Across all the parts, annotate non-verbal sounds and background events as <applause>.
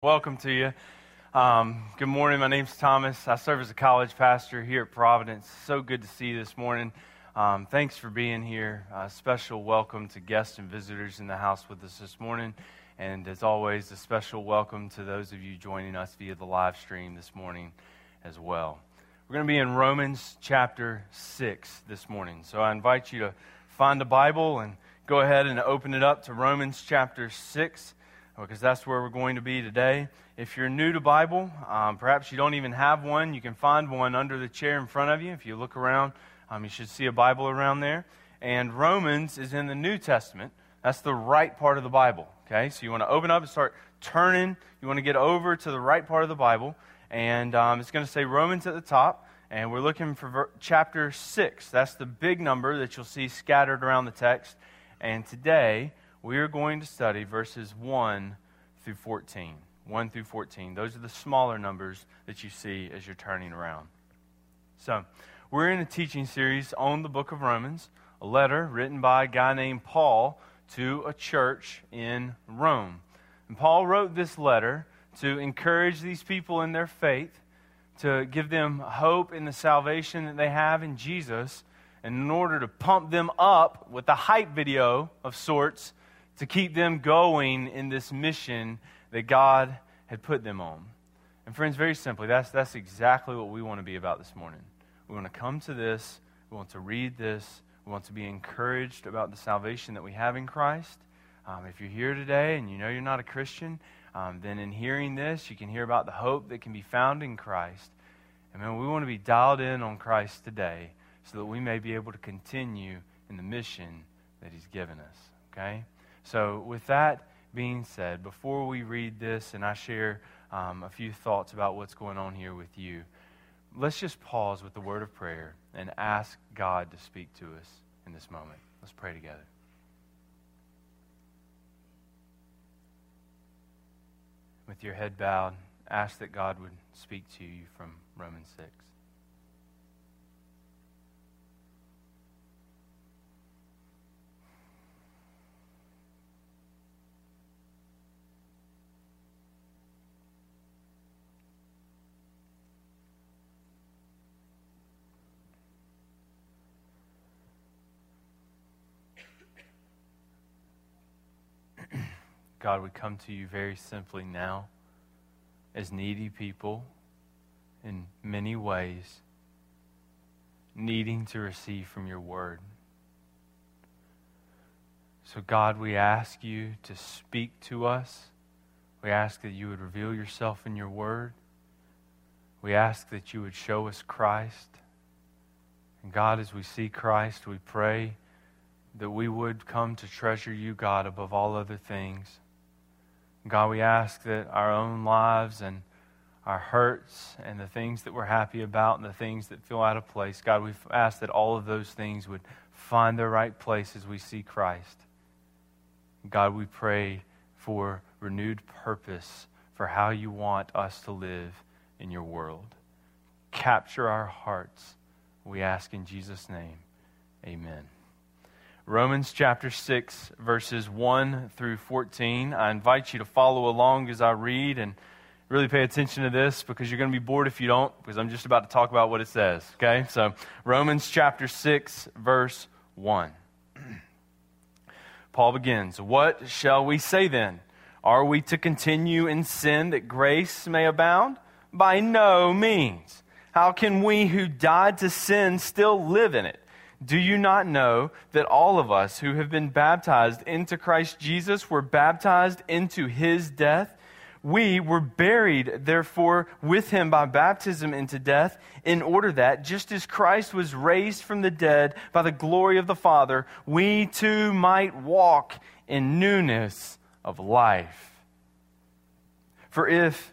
Welcome to you. Um, good morning. My name's Thomas. I serve as a college pastor here at Providence. So good to see you this morning. Um, thanks for being here. A special welcome to guests and visitors in the house with us this morning. And as always, a special welcome to those of you joining us via the live stream this morning as well. We're going to be in Romans chapter 6 this morning. So I invite you to find a Bible and go ahead and open it up to Romans chapter 6 because that's where we're going to be today. If you're new to Bible, um, perhaps you don't even have one, you can find one under the chair in front of you. If you look around, um, you should see a Bible around there. And Romans is in the New Testament. That's the right part of the Bible. Okay, so you want to open up and start turning. You want to get over to the right part of the Bible, and um, it's going to say Romans at the top. And we're looking for ver- chapter 6. That's the big number that you'll see scattered around the text. And today, we are going to study verses 1 through 14. 1 through 14. Those are the smaller numbers that you see as you're turning around. So, we're in a teaching series on the book of Romans, a letter written by a guy named Paul to a church in Rome. And Paul wrote this letter to encourage these people in their faith, to give them hope in the salvation that they have in Jesus, and in order to pump them up with a hype video of sorts to keep them going in this mission that God had put them on. And, friends, very simply, that's, that's exactly what we want to be about this morning. We want to come to this, we want to read this, we want to be encouraged about the salvation that we have in Christ. Um, if you're here today and you know you're not a Christian, um, then in hearing this, you can hear about the hope that can be found in Christ. And man, we want to be dialed in on Christ today so that we may be able to continue in the mission that He's given us. Okay? So, with that being said, before we read this and I share um, a few thoughts about what's going on here with you, let's just pause with the word of prayer and ask God to speak to us in this moment. Let's pray together. With your head bowed, ask that God would speak to you from Romans 6. God, we come to you very simply now as needy people in many ways, needing to receive from your word. So, God, we ask you to speak to us. We ask that you would reveal yourself in your word. We ask that you would show us Christ. And God, as we see Christ, we pray that we would come to treasure you, God, above all other things. God, we ask that our own lives and our hurts and the things that we're happy about and the things that feel out of place, God, we ask that all of those things would find their right place as we see Christ. God, we pray for renewed purpose for how you want us to live in your world. Capture our hearts, we ask in Jesus' name. Amen. Romans chapter 6, verses 1 through 14. I invite you to follow along as I read and really pay attention to this because you're going to be bored if you don't, because I'm just about to talk about what it says. Okay? So, Romans chapter 6, verse 1. <clears throat> Paul begins What shall we say then? Are we to continue in sin that grace may abound? By no means. How can we who died to sin still live in it? Do you not know that all of us who have been baptized into Christ Jesus were baptized into his death? We were buried, therefore, with him by baptism into death, in order that, just as Christ was raised from the dead by the glory of the Father, we too might walk in newness of life. For if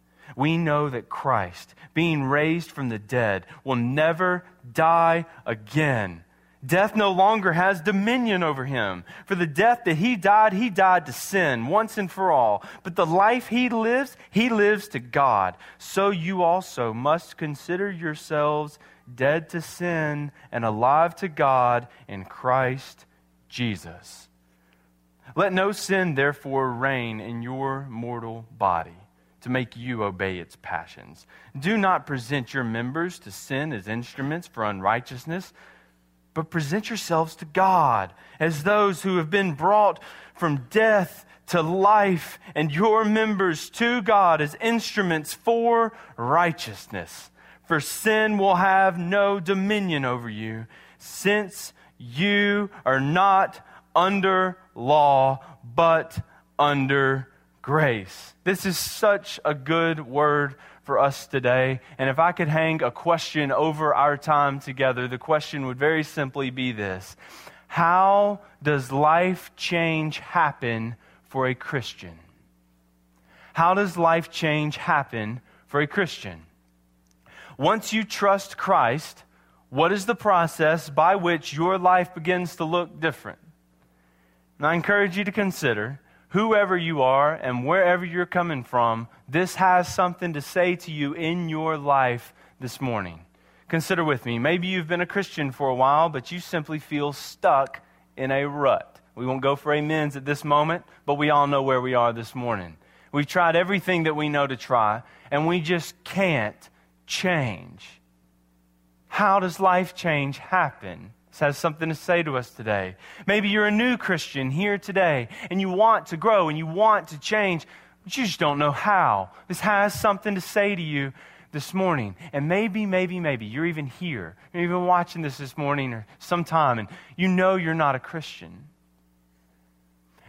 We know that Christ, being raised from the dead, will never die again. Death no longer has dominion over him. For the death that he died, he died to sin once and for all. But the life he lives, he lives to God. So you also must consider yourselves dead to sin and alive to God in Christ Jesus. Let no sin, therefore, reign in your mortal body to make you obey its passions. Do not present your members to sin as instruments for unrighteousness, but present yourselves to God as those who have been brought from death to life, and your members to God as instruments for righteousness. For sin will have no dominion over you, since you are not under law, but under grace. This is such a good word for us today. And if I could hang a question over our time together, the question would very simply be this How does life change happen for a Christian? How does life change happen for a Christian? Once you trust Christ, what is the process by which your life begins to look different? And I encourage you to consider whoever you are and wherever you're coming from, this has something to say to you in your life this morning. Consider with me. Maybe you've been a Christian for a while, but you simply feel stuck in a rut. We won't go for amens at this moment, but we all know where we are this morning. We've tried everything that we know to try, and we just can't change. How does life change happen? Has something to say to us today. Maybe you're a new Christian here today and you want to grow and you want to change, but you just don't know how. This has something to say to you this morning. And maybe, maybe, maybe you're even here. You're even watching this this morning or sometime and you know you're not a Christian.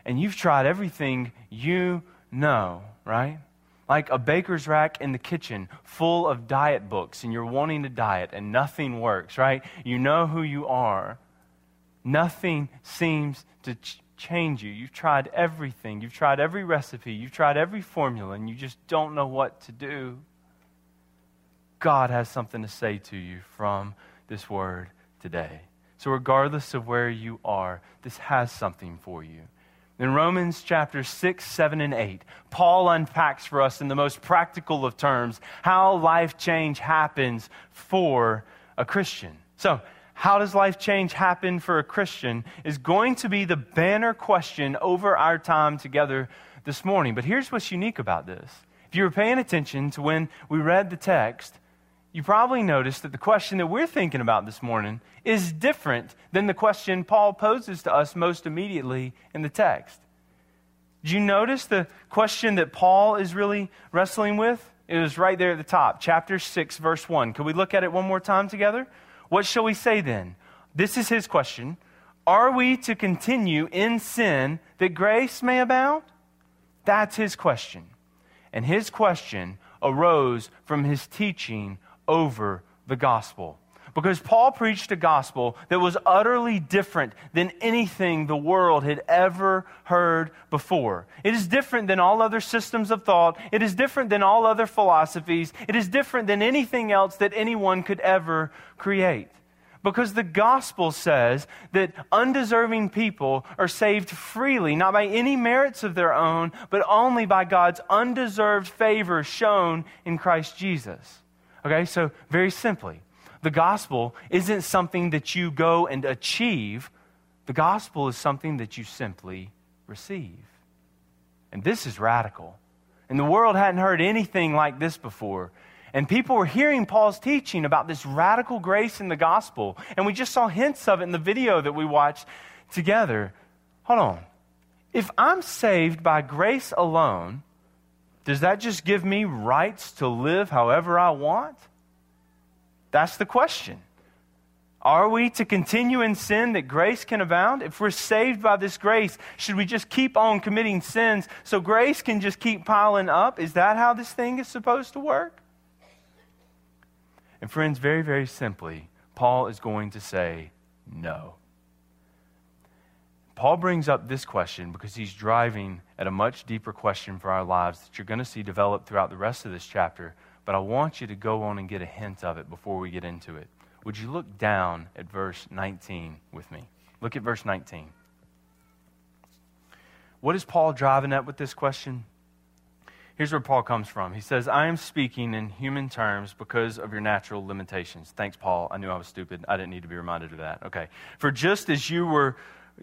And you've tried everything you know, right? Like a baker's rack in the kitchen full of diet books and you're wanting to diet and nothing works, right? You know who you are. Nothing seems to ch- change you. You've tried everything. You've tried every recipe. You've tried every formula and you just don't know what to do. God has something to say to you from this word today. So, regardless of where you are, this has something for you. In Romans chapter 6, 7, and 8, Paul unpacks for us in the most practical of terms how life change happens for a Christian. So, how does life change happen for a Christian is going to be the banner question over our time together this morning. But here's what's unique about this. If you were paying attention to when we read the text, you probably noticed that the question that we're thinking about this morning is different than the question Paul poses to us most immediately in the text. Did you notice the question that Paul is really wrestling with? It was right there at the top, chapter 6, verse 1. Could we look at it one more time together? What shall we say then? This is his question. Are we to continue in sin that grace may abound? That's his question. And his question arose from his teaching over the gospel. Because Paul preached a gospel that was utterly different than anything the world had ever heard before. It is different than all other systems of thought. It is different than all other philosophies. It is different than anything else that anyone could ever create. Because the gospel says that undeserving people are saved freely, not by any merits of their own, but only by God's undeserved favor shown in Christ Jesus. Okay, so very simply, the gospel isn't something that you go and achieve, the gospel is something that you simply receive. And this is radical. And the world hadn't heard anything like this before. And people were hearing Paul's teaching about this radical grace in the gospel. And we just saw hints of it in the video that we watched together. Hold on. If I'm saved by grace alone, does that just give me rights to live however I want? That's the question. Are we to continue in sin that grace can abound? If we're saved by this grace, should we just keep on committing sins so grace can just keep piling up? Is that how this thing is supposed to work? And, friends, very, very simply, Paul is going to say no. Paul brings up this question because he's driving at a much deeper question for our lives that you're going to see develop throughout the rest of this chapter. But I want you to go on and get a hint of it before we get into it. Would you look down at verse 19 with me? Look at verse 19. What is Paul driving at with this question? Here's where Paul comes from. He says, I am speaking in human terms because of your natural limitations. Thanks, Paul. I knew I was stupid. I didn't need to be reminded of that. Okay. For just as you were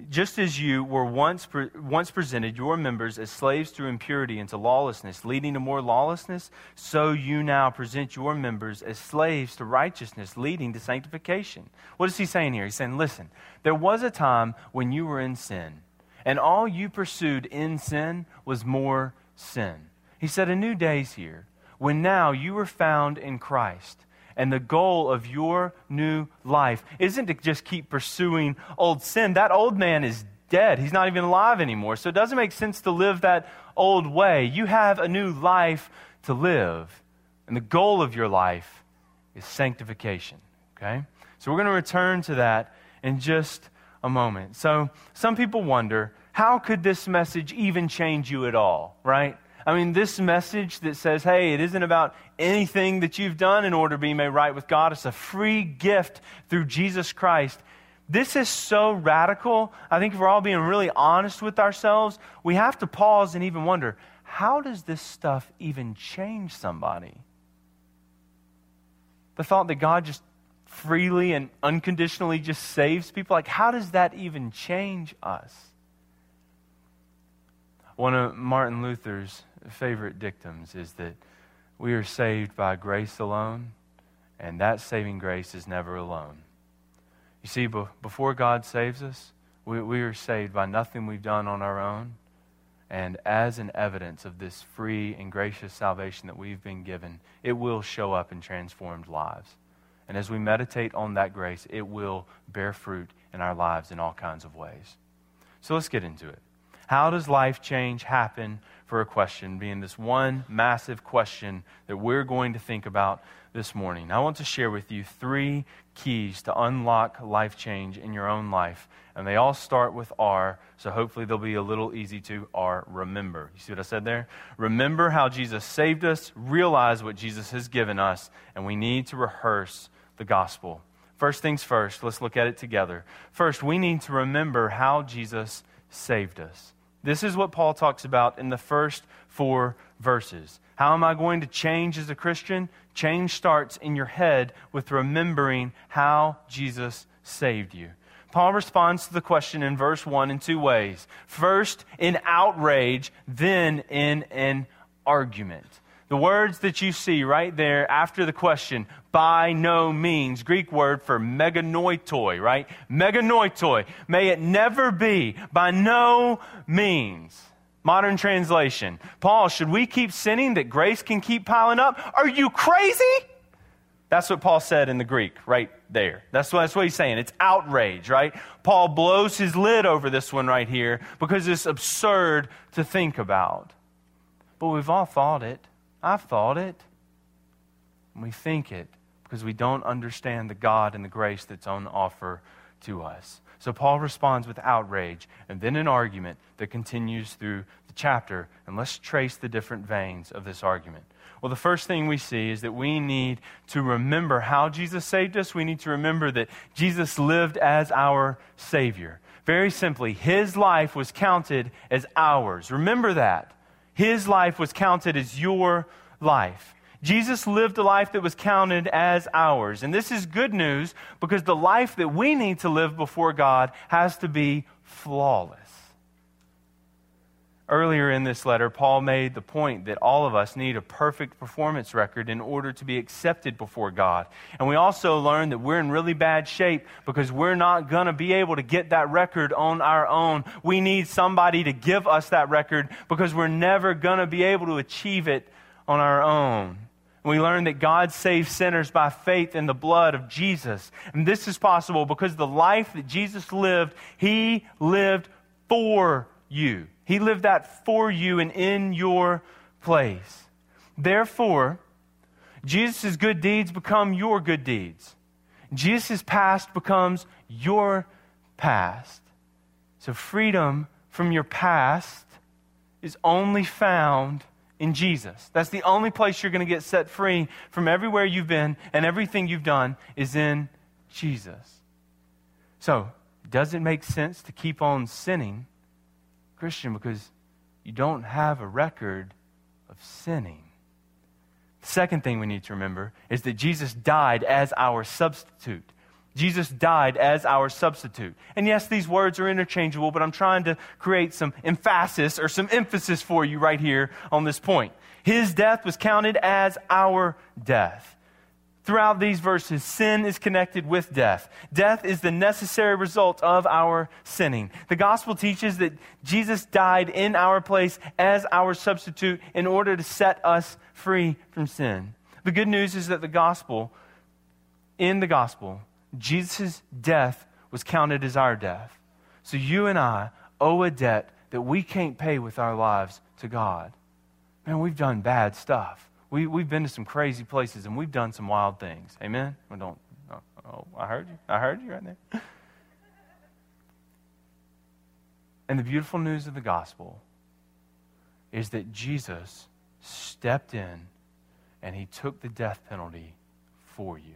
just as you were once, pre- once presented your members as slaves through impurity into lawlessness, leading to more lawlessness, so you now present your members as slaves to righteousness, leading to sanctification. What is he saying here? He's saying, listen, there was a time when you were in sin, and all you pursued in sin was more sin. He said, A new day's here when now you were found in Christ. And the goal of your new life isn't to just keep pursuing old sin. That old man is dead. He's not even alive anymore. So it doesn't make sense to live that old way. You have a new life to live. And the goal of your life is sanctification. Okay? So we're going to return to that in just a moment. So some people wonder how could this message even change you at all, right? I mean, this message that says, hey, it isn't about anything that you've done in order to be made right with God, it's a free gift through Jesus Christ. This is so radical. I think if we're all being really honest with ourselves, we have to pause and even wonder how does this stuff even change somebody? The thought that God just freely and unconditionally just saves people, like, how does that even change us? One of Martin Luther's favorite dictums is that we are saved by grace alone, and that saving grace is never alone. You see, before God saves us, we, we are saved by nothing we've done on our own. And as an evidence of this free and gracious salvation that we've been given, it will show up in transformed lives. And as we meditate on that grace, it will bear fruit in our lives in all kinds of ways. So let's get into it. How does life change happen for a question, being this one massive question that we're going to think about this morning. I want to share with you three keys to unlock life change in your own life. And they all start with R, so hopefully they'll be a little easy to R. Remember. You see what I said there? Remember how Jesus saved us, realize what Jesus has given us, and we need to rehearse the gospel. First things first, let's look at it together. First, we need to remember how Jesus saved us. This is what Paul talks about in the first four verses. How am I going to change as a Christian? Change starts in your head with remembering how Jesus saved you. Paul responds to the question in verse 1 in two ways. First, in outrage, then in an argument. The words that you see right there after the question, by no means, Greek word for meganoitoi, right? Meganoitoi. May it never be, by no means. Modern translation. Paul, should we keep sinning that grace can keep piling up? Are you crazy? That's what Paul said in the Greek, right there. That's what, that's what he's saying. It's outrage, right? Paul blows his lid over this one right here because it's absurd to think about. But we've all thought it. I've thought it. And we think it because we don't understand the God and the grace that's on offer to us. So Paul responds with outrage and then an argument that continues through the chapter. And let's trace the different veins of this argument. Well, the first thing we see is that we need to remember how Jesus saved us. We need to remember that Jesus lived as our Savior. Very simply, his life was counted as ours. Remember that. His life was counted as your life. Jesus lived a life that was counted as ours. And this is good news because the life that we need to live before God has to be flawless. Earlier in this letter, Paul made the point that all of us need a perfect performance record in order to be accepted before God. And we also learned that we're in really bad shape because we're not going to be able to get that record on our own. We need somebody to give us that record because we're never going to be able to achieve it on our own. We learn that God saves sinners by faith in the blood of Jesus. And this is possible because the life that Jesus lived, he lived for you. He lived that for you and in your place. Therefore, Jesus' good deeds become your good deeds. Jesus' past becomes your past. So, freedom from your past is only found in Jesus. That's the only place you're going to get set free from everywhere you've been and everything you've done is in Jesus. So, does it make sense to keep on sinning, Christian, because you don't have a record of sinning? The second thing we need to remember is that Jesus died as our substitute. Jesus died as our substitute. And yes, these words are interchangeable, but I'm trying to create some emphasis or some emphasis for you right here on this point. His death was counted as our death. Throughout these verses, sin is connected with death. Death is the necessary result of our sinning. The gospel teaches that Jesus died in our place as our substitute in order to set us free from sin. The good news is that the gospel, in the gospel, Jesus' death was counted as our death. So you and I owe a debt that we can't pay with our lives to God. Man, we've done bad stuff. We, we've been to some crazy places and we've done some wild things. Amen? Well, don't, oh, oh, I heard you. I heard you right there. And the beautiful news of the gospel is that Jesus stepped in and he took the death penalty for you.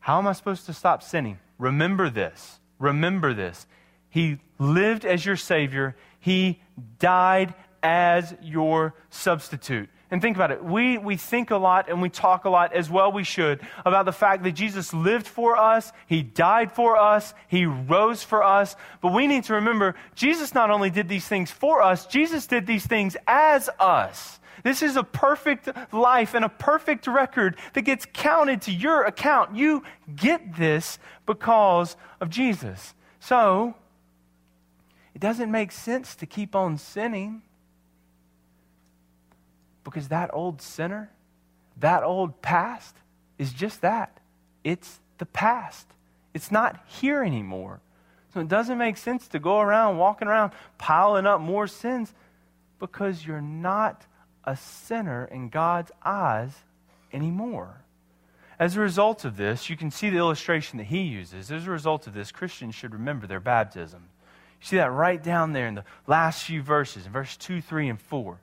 How am I supposed to stop sinning? Remember this. Remember this. He lived as your Savior, He died as your substitute. And think about it. We, we think a lot and we talk a lot, as well we should, about the fact that Jesus lived for us, He died for us, He rose for us. But we need to remember, Jesus not only did these things for us, Jesus did these things as us. This is a perfect life and a perfect record that gets counted to your account. You get this because of Jesus. So, it doesn't make sense to keep on sinning because that old sinner, that old past, is just that. It's the past. It's not here anymore. So it doesn't make sense to go around walking around piling up more sins because you're not a sinner in God's eyes anymore. As a result of this, you can see the illustration that he uses. As a result of this, Christians should remember their baptism. You see that right down there in the last few verses, in verse 2, 3, and 4.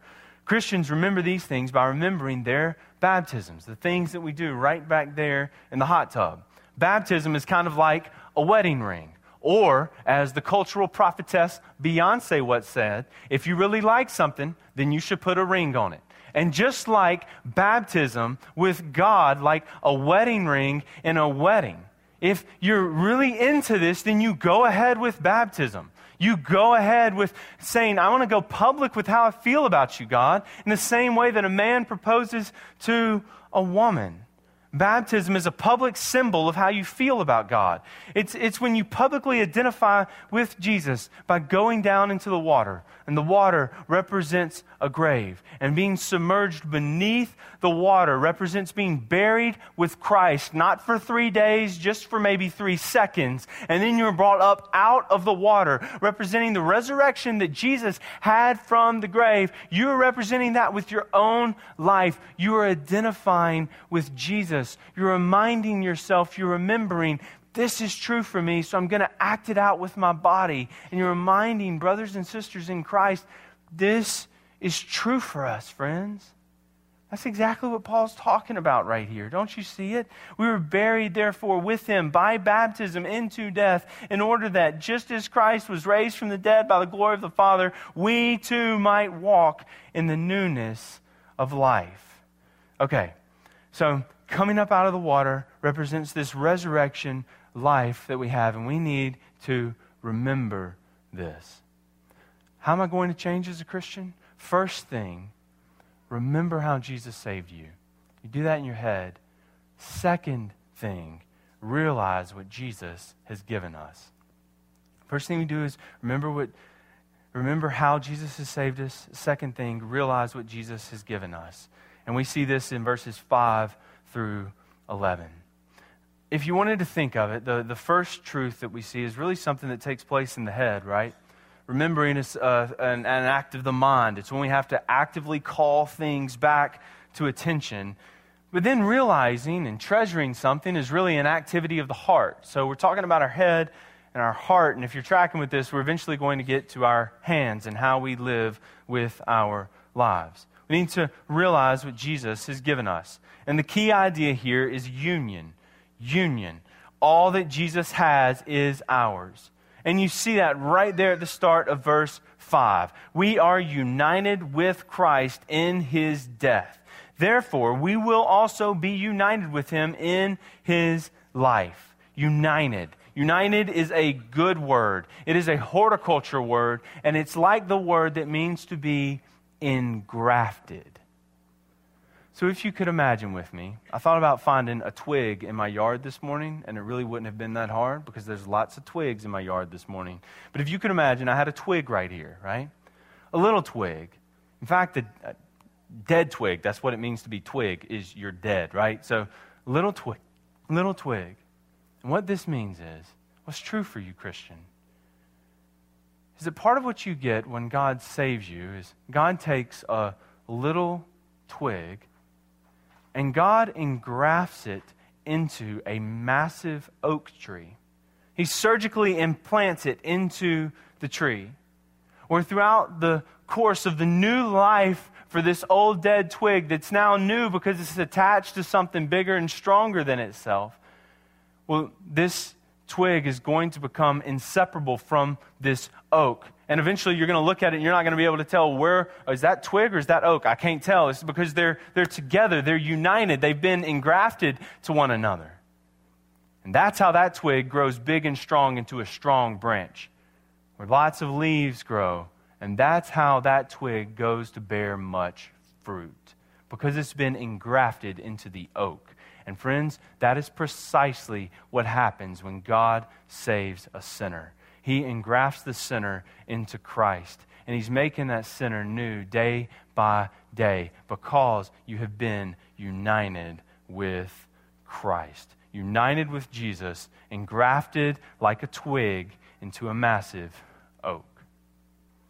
Christians remember these things by remembering their baptisms, the things that we do right back there in the hot tub. Baptism is kind of like a wedding ring. Or, as the cultural prophetess Beyonce once said, if you really like something, then you should put a ring on it. And just like baptism with God, like a wedding ring in a wedding, if you're really into this, then you go ahead with baptism. You go ahead with saying, I want to go public with how I feel about you, God, in the same way that a man proposes to a woman. Baptism is a public symbol of how you feel about God. It's, it's when you publicly identify with Jesus by going down into the water. And the water represents a grave. And being submerged beneath the water represents being buried with Christ, not for three days, just for maybe three seconds. And then you're brought up out of the water, representing the resurrection that Jesus had from the grave. You are representing that with your own life. You are identifying with Jesus. You're reminding yourself, you're remembering this is true for me, so I'm going to act it out with my body. And you're reminding brothers and sisters in Christ, this is true for us, friends. That's exactly what Paul's talking about right here. Don't you see it? We were buried, therefore, with him by baptism into death, in order that just as Christ was raised from the dead by the glory of the Father, we too might walk in the newness of life. Okay, so coming up out of the water represents this resurrection life that we have, and we need to remember this. How am I going to change as a Christian? First thing, remember how Jesus saved you. You do that in your head. Second thing, realize what Jesus has given us. First thing we do is remember what remember how Jesus has saved us. Second thing, realize what Jesus has given us. And we see this in verses 5 through 11 if you wanted to think of it, the, the first truth that we see is really something that takes place in the head, right? Remembering is uh, an, an act of the mind. It's when we have to actively call things back to attention. But then realizing and treasuring something is really an activity of the heart. So we're talking about our head and our heart. And if you're tracking with this, we're eventually going to get to our hands and how we live with our lives. We need to realize what Jesus has given us. And the key idea here is union. Union. All that Jesus has is ours. And you see that right there at the start of verse 5. We are united with Christ in his death. Therefore, we will also be united with him in his life. United. United is a good word. It is a horticulture word, and it's like the word that means to be engrafted. So, if you could imagine with me, I thought about finding a twig in my yard this morning, and it really wouldn't have been that hard because there's lots of twigs in my yard this morning. But if you could imagine, I had a twig right here, right? A little twig. In fact, a, a uh, dead twig, that's what it means to be twig, is you're dead, right? So, little twig, little twig. And what this means is, what's true for you, Christian, is that part of what you get when God saves you is God takes a little twig and God engrafts it into a massive oak tree. He surgically implants it into the tree. Or throughout the course of the new life for this old dead twig that's now new because it's attached to something bigger and stronger than itself, well, this twig is going to become inseparable from this oak. And eventually you're going to look at it and you're not going to be able to tell where oh, that twig or is that oak? I can't tell. It's because they're, they're together, they're united, they've been engrafted to one another. And that's how that twig grows big and strong into a strong branch where lots of leaves grow. And that's how that twig goes to bear much fruit because it's been engrafted into the oak. And friends, that is precisely what happens when God saves a sinner. He engrafts the sinner into Christ. And He's making that sinner new day by day because you have been united with Christ. United with Jesus, engrafted like a twig into a massive oak.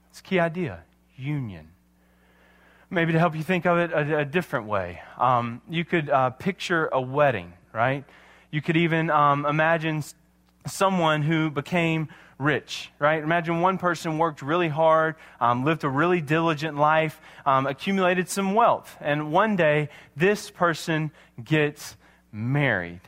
It's a key idea union. Maybe to help you think of it a, a different way, um, you could uh, picture a wedding, right? You could even um, imagine someone who became rich, right? Imagine one person worked really hard, um, lived a really diligent life, um, accumulated some wealth, and one day this person gets married.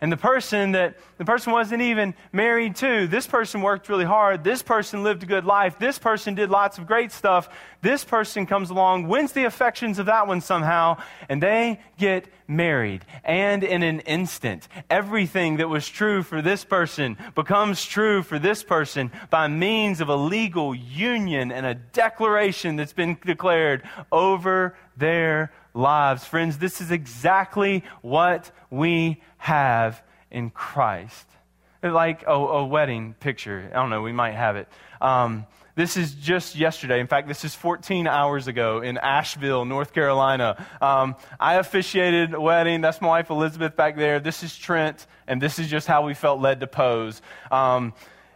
And the person that the person wasn't even married to, this person worked really hard. This person lived a good life. This person did lots of great stuff. This person comes along, wins the affections of that one somehow, and they get married. And in an instant, everything that was true for this person becomes true for this person by means of a legal union and a declaration that's been declared over their lives. Friends, this is exactly what we have in Christ. Like a, a wedding picture. I don't know, we might have it. Um, this is just yesterday. In fact, this is 14 hours ago in Asheville, North Carolina. Um, I officiated a wedding. That's my wife Elizabeth back there. This is Trent, and this is just how we felt led to pose. Um,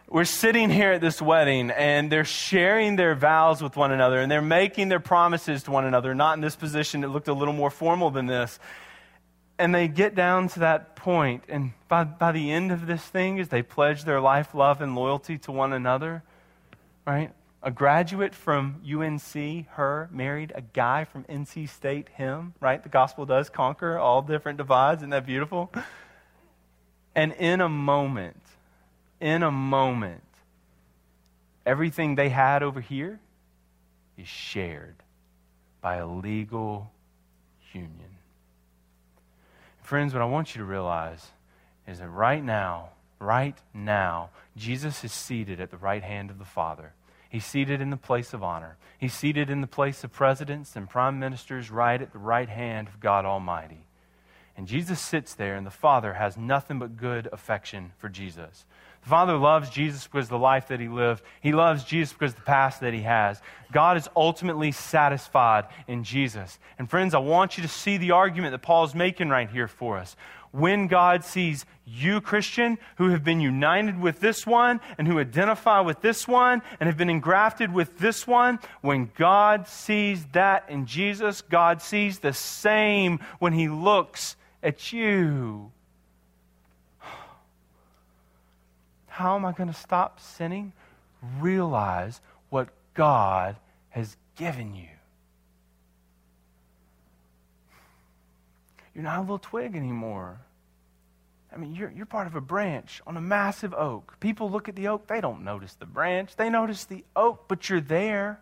we're sitting here at this wedding and they're sharing their vows with one another and they're making their promises to one another, not in this position. It looked a little more formal than this. And they get down to that point, and by, by the end of this thing, as they pledge their life, love, and loyalty to one another, right? A graduate from UNC, her, married a guy from NC State, him, right? The gospel does conquer all different divides. Isn't that beautiful? And in a moment, in a moment, everything they had over here is shared by a legal union. Friends, what I want you to realize is that right now, right now, Jesus is seated at the right hand of the Father. He's seated in the place of honor. He's seated in the place of presidents and prime ministers, right at the right hand of God Almighty. And Jesus sits there, and the Father has nothing but good affection for Jesus. The Father loves Jesus because of the life that he lived. He loves Jesus because of the past that he has. God is ultimately satisfied in Jesus. And friends, I want you to see the argument that Paul is making right here for us. When God sees you, Christian, who have been united with this one and who identify with this one and have been engrafted with this one, when God sees that in Jesus, God sees the same when he looks at you. How am I going to stop sinning? Realize what God has given you. You're not a little twig anymore. I mean, you're, you're part of a branch on a massive oak. People look at the oak, they don't notice the branch, they notice the oak, but you're there.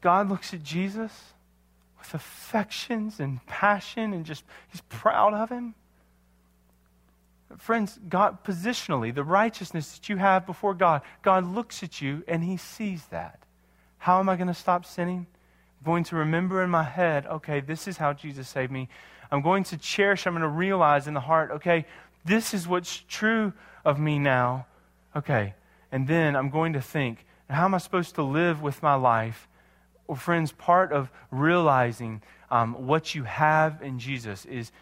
God looks at Jesus with affections and passion and just, he's proud of him. Friends, God, positionally, the righteousness that you have before God, God looks at you and he sees that. How am I going to stop sinning? I'm going to remember in my head, okay, this is how Jesus saved me. I'm going to cherish, I'm going to realize in the heart, okay, this is what's true of me now. Okay. And then I'm going to think, how am I supposed to live with my life? Well, friends, part of realizing um, what you have in Jesus is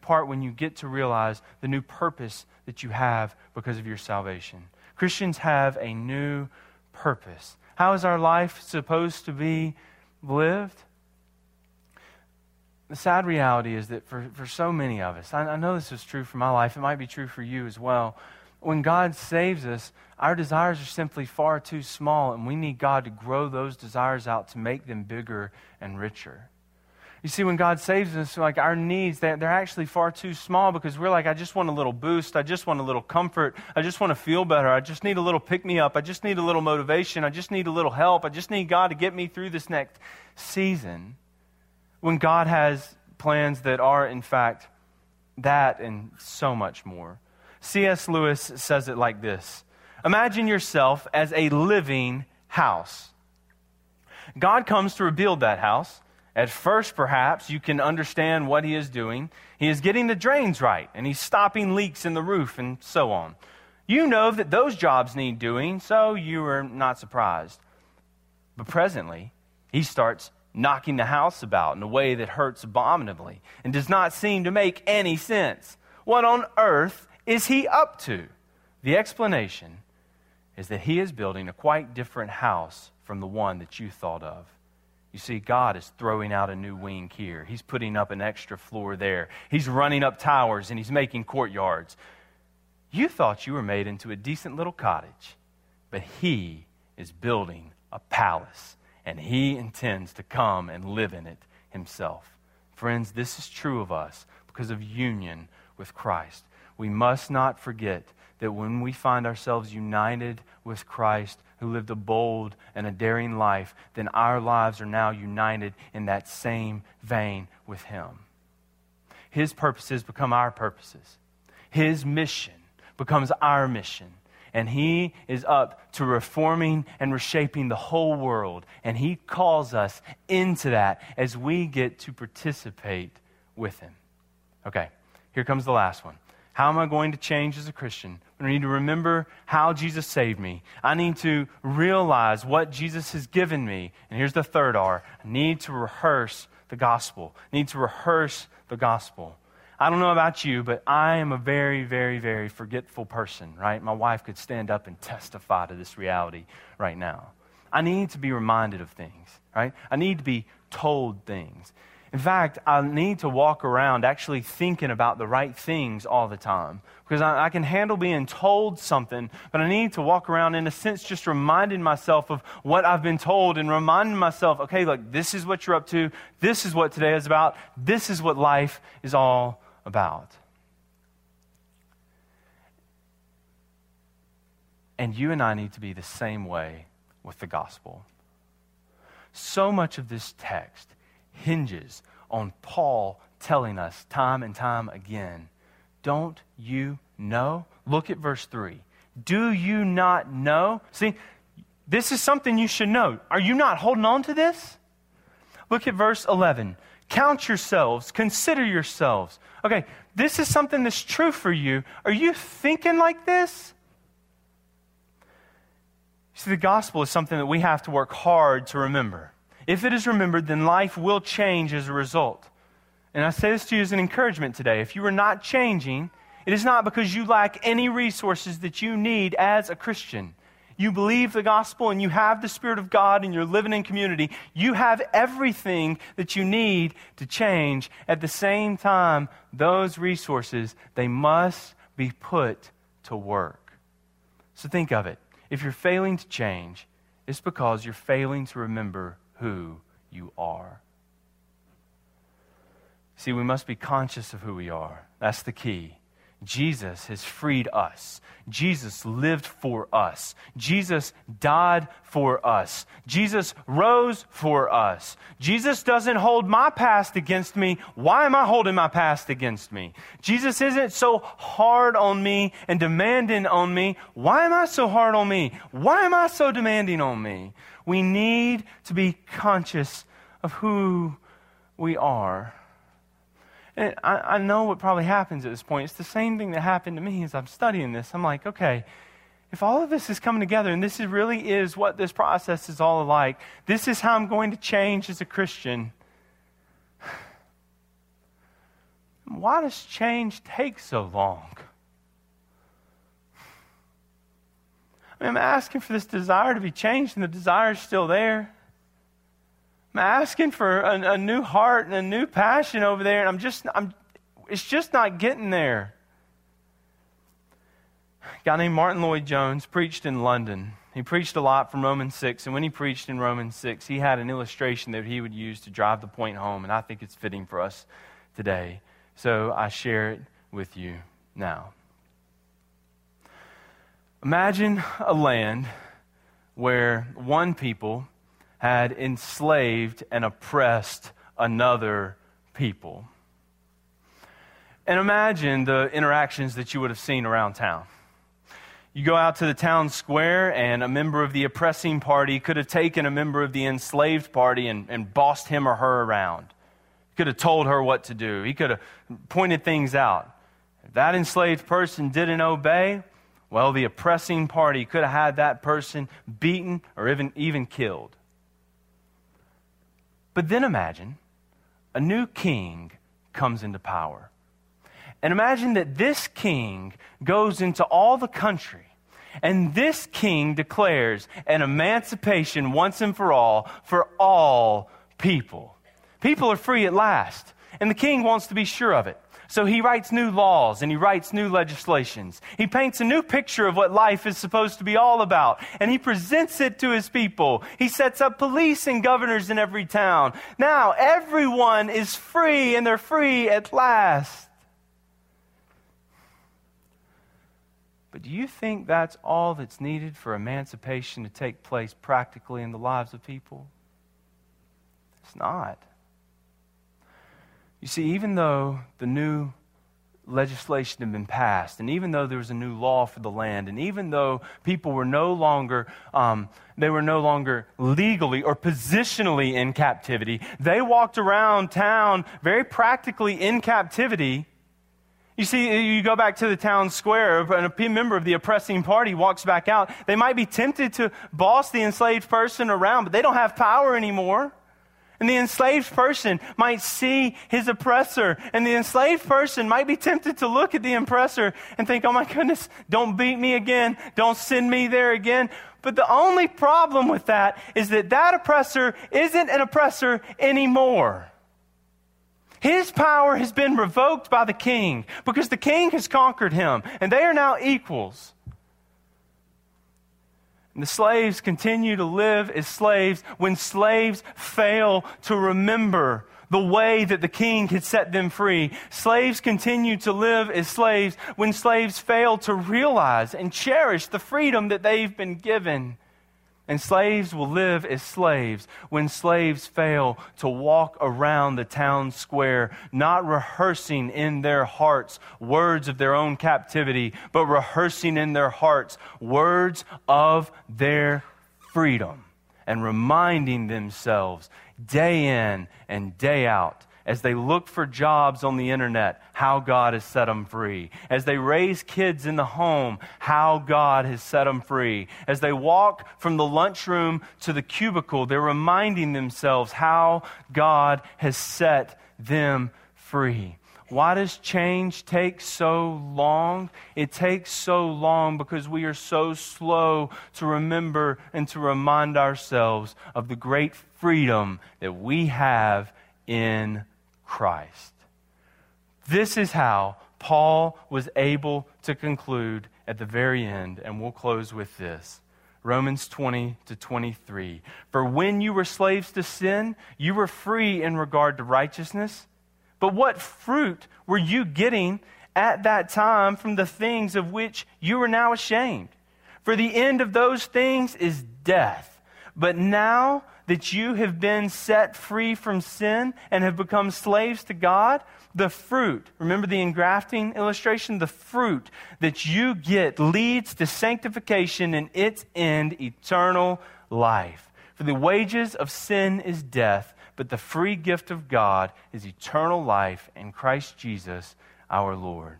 part when you get to realize the new purpose that you have because of your salvation. Christians have a new purpose. How is our life supposed to be lived? The sad reality is that for, for so many of us, I, I know this is true for my life, it might be true for you as well. When God saves us, our desires are simply far too small, and we need God to grow those desires out to make them bigger and richer. You see, when God saves us, like our needs, they're, actually far too small because we're like, I just want a little boost. I just want a little comfort. I just want to feel better. I just need a little pick me up. I just need a little motivation. I just need a little help. I just need God to get me through this next season. When God has plans that are, in fact, that and so much more. C.S. Lewis says it like this Imagine yourself as a living house. God comes to rebuild that house. At first, perhaps, you can understand what he is doing. He is getting the drains right, and he's stopping leaks in the roof, and so on. You know that those jobs need doing, so you are not surprised. But presently, he starts knocking the house about in a way that hurts abominably and does not seem to make any sense. What on earth is he up to? The explanation is that he is building a quite different house from the one that you thought of. You see, God is throwing out a new wing here. He's putting up an extra floor there. He's running up towers and he's making courtyards. You thought you were made into a decent little cottage, but He is building a palace and He intends to come and live in it Himself. Friends, this is true of us because of union with Christ. We must not forget that when we find ourselves united with Christ, who lived a bold and a daring life, then our lives are now united in that same vein with Him. His purposes become our purposes, His mission becomes our mission. And He is up to reforming and reshaping the whole world. And He calls us into that as we get to participate with Him. Okay, here comes the last one. How am I going to change as a Christian? I need to remember how Jesus saved me. I need to realize what Jesus has given me. And here's the third R I need to rehearse the gospel. I need to rehearse the gospel. I don't know about you, but I am a very, very, very forgetful person, right? My wife could stand up and <laughs> testify to this reality right now. I need to be reminded of things, right? I need to be told things. In fact, I need to walk around actually thinking about the right things all the time because I, I, can handle being told something, but I need to walk around, in a sense, just reminding myself of what I've been told and reminding myself, okay, look, this is what you're up to. This is what today is about. This is what life is all about. And you and I need to be the same way with the gospel. So much of this text hinges on Paul telling us time and time again don't you know? Look at verse 3. Do you not know? See, this is something you should know. Are you not holding on to this? Look at verse 11. Count yourselves, consider yourselves. Okay, this is something that's true for you. Are you thinking like this? See, the gospel is something that we have to work hard to remember. If it is remembered, then life will change as a result. And I say this to you as an encouragement today. If you are not changing, it is not because you lack any resources that you need as a Christian. You believe the gospel and you have the Spirit of God and you're living in community. You have everything that you need to change. At the same time, those resources, they must be put to work. So think of it. If you're failing to change, it's because you're failing to remember who you are. See, we must be conscious of who we are. That's the key. Jesus has freed us. Jesus lived for us. Jesus died for us. Jesus rose for us. Jesus doesn't hold my past against me. Why am I holding my past against me? Jesus isn't so hard on me and demanding on me. Why am I so hard on me? Why am I so demanding on me? We need to be conscious of who we are. And I, I know what probably happens at this point. It's the same thing that happened to me as I'm studying this. I'm like, okay, if all of this is coming together and this is really is what this process is all like, this is how I'm going to change as a Christian. <sighs> Why does change take so long? I I'm asking for this desire to be changed, and the desire is still there. I'm asking for a, a new heart and a new passion over there, and I'm just, I'm, it's just not getting there. A guy named Martyn Lloyd-Jones preached in London. He preached a lot from Romans 6, and when he preached in Romans 6, he had an illustration that he would use to drive the point home, and I think it's fitting for us today. So I share it with you now. Imagine a land where one people had enslaved and oppressed another people. And imagine the interactions that you would have seen around town. You go out to the town square, and a member of the oppressing party could have taken a member of the enslaved party and, and bossed him or her around. He could have told her what to do. He could have pointed things out. If that enslaved person didn't obey, well, the oppressing party could have had that person beaten or even, even killed. But then imagine a new king comes into power. And imagine that this king goes into all the country. And this king declares an emancipation once and for all for all people. People are free at last. And the king wants to be sure of it. So he writes new laws and he writes new legislations. He paints a new picture of what life is supposed to be all about and he presents it to his people. He sets up police and governors in every town. Now everyone is free and they're free at last. But do you think that's all that's needed for emancipation to take place practically in the lives of people? It's not. You see, even though the new legislation had been passed, and even though there was a new law for the land, and even though people were no longer um, they were no longer legally or positionally in captivity, they walked around town very practically in captivity. You see, you go back to the town square, and a member of the oppressing party walks back out. They might be tempted to boss the enslaved person around, but they don't have power anymore. And the enslaved person might see his oppressor, and the enslaved person might be tempted to look at the oppressor and think, oh my goodness, don't beat me again, don't send me there again. But the only problem with that is that that oppressor isn't an oppressor anymore. His power has been revoked by the king because the king has conquered him, and they are now equals. And the slaves continue to live as slaves when slaves fail to remember the way that the king had set them free. Slaves continue to live as slaves when slaves fail to realize and cherish the freedom that they've been given. And slaves will live as slaves when slaves fail to walk around the town square, not rehearsing in their hearts words of their own captivity, but rehearsing in their hearts words of their freedom and reminding themselves day in and day out as they look for jobs on the internet, how God has set them free. As they raise kids in the home, how God has set them free. As they walk from the lunchroom to the cubicle, they're reminding themselves how God has set them free. Why does change take so long? It takes so long because we are so slow to remember and to remind ourselves of the great freedom that we have in Christ. This is how Paul was able to conclude at the very end, and we'll close with this. Romans 20 to 23. For when you were slaves to sin, you were free in regard to righteousness. But what fruit were you getting at that time from the things of which you are now ashamed? For the end of those things is death. But now that you have been set free from sin and have become slaves to God, the fruit, remember the engrafting illustration? The fruit that you get leads to sanctification and its end, eternal life. For the wages of sin is death, but the free gift of God is eternal life in Christ Jesus our Lord.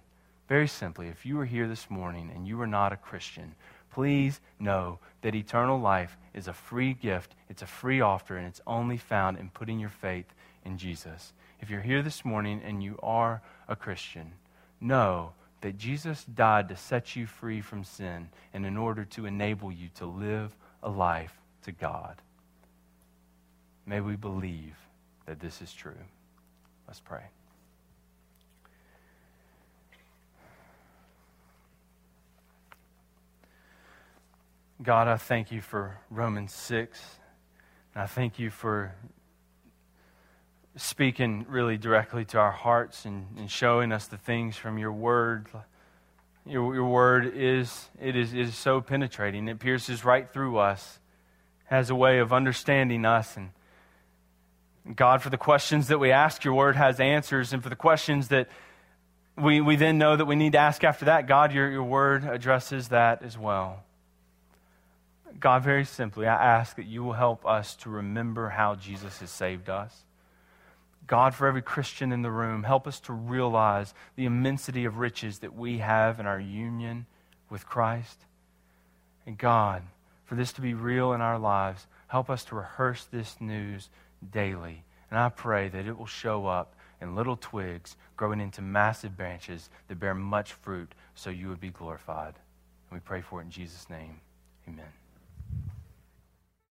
Very simply, if you are here this morning and you are not a Christian, please know that eternal life is a free gift, it's a free offer, and it's only found in putting your faith in Jesus. If you're here this morning and you are a Christian, know that Jesus died to set you free from sin and in order to enable you to live a life to God. May we believe that this is true. Let's pray. God, I thank you for Romans 6. And I thank you for speaking really directly to our hearts and, and showing us the things from your word. Your, your word is, it is, is so penetrating. It pierces right through us, has a way of understanding us. And God, for the questions that we ask, your word has answers. And for the questions that we, we then know that we need to ask after that, God, your, your word addresses that as well. God, very simply, I ask that you will help us to remember how Jesus has saved us. God, for every Christian in the room, help us to realize the immensity of riches that we have in our union with Christ. And God, for this to be real in our lives, help us to rehearse this news daily. And I pray that it will show up in little twigs growing into massive branches that bear much fruit so you would be glorified. And we pray for it in Jesus' name. Amen.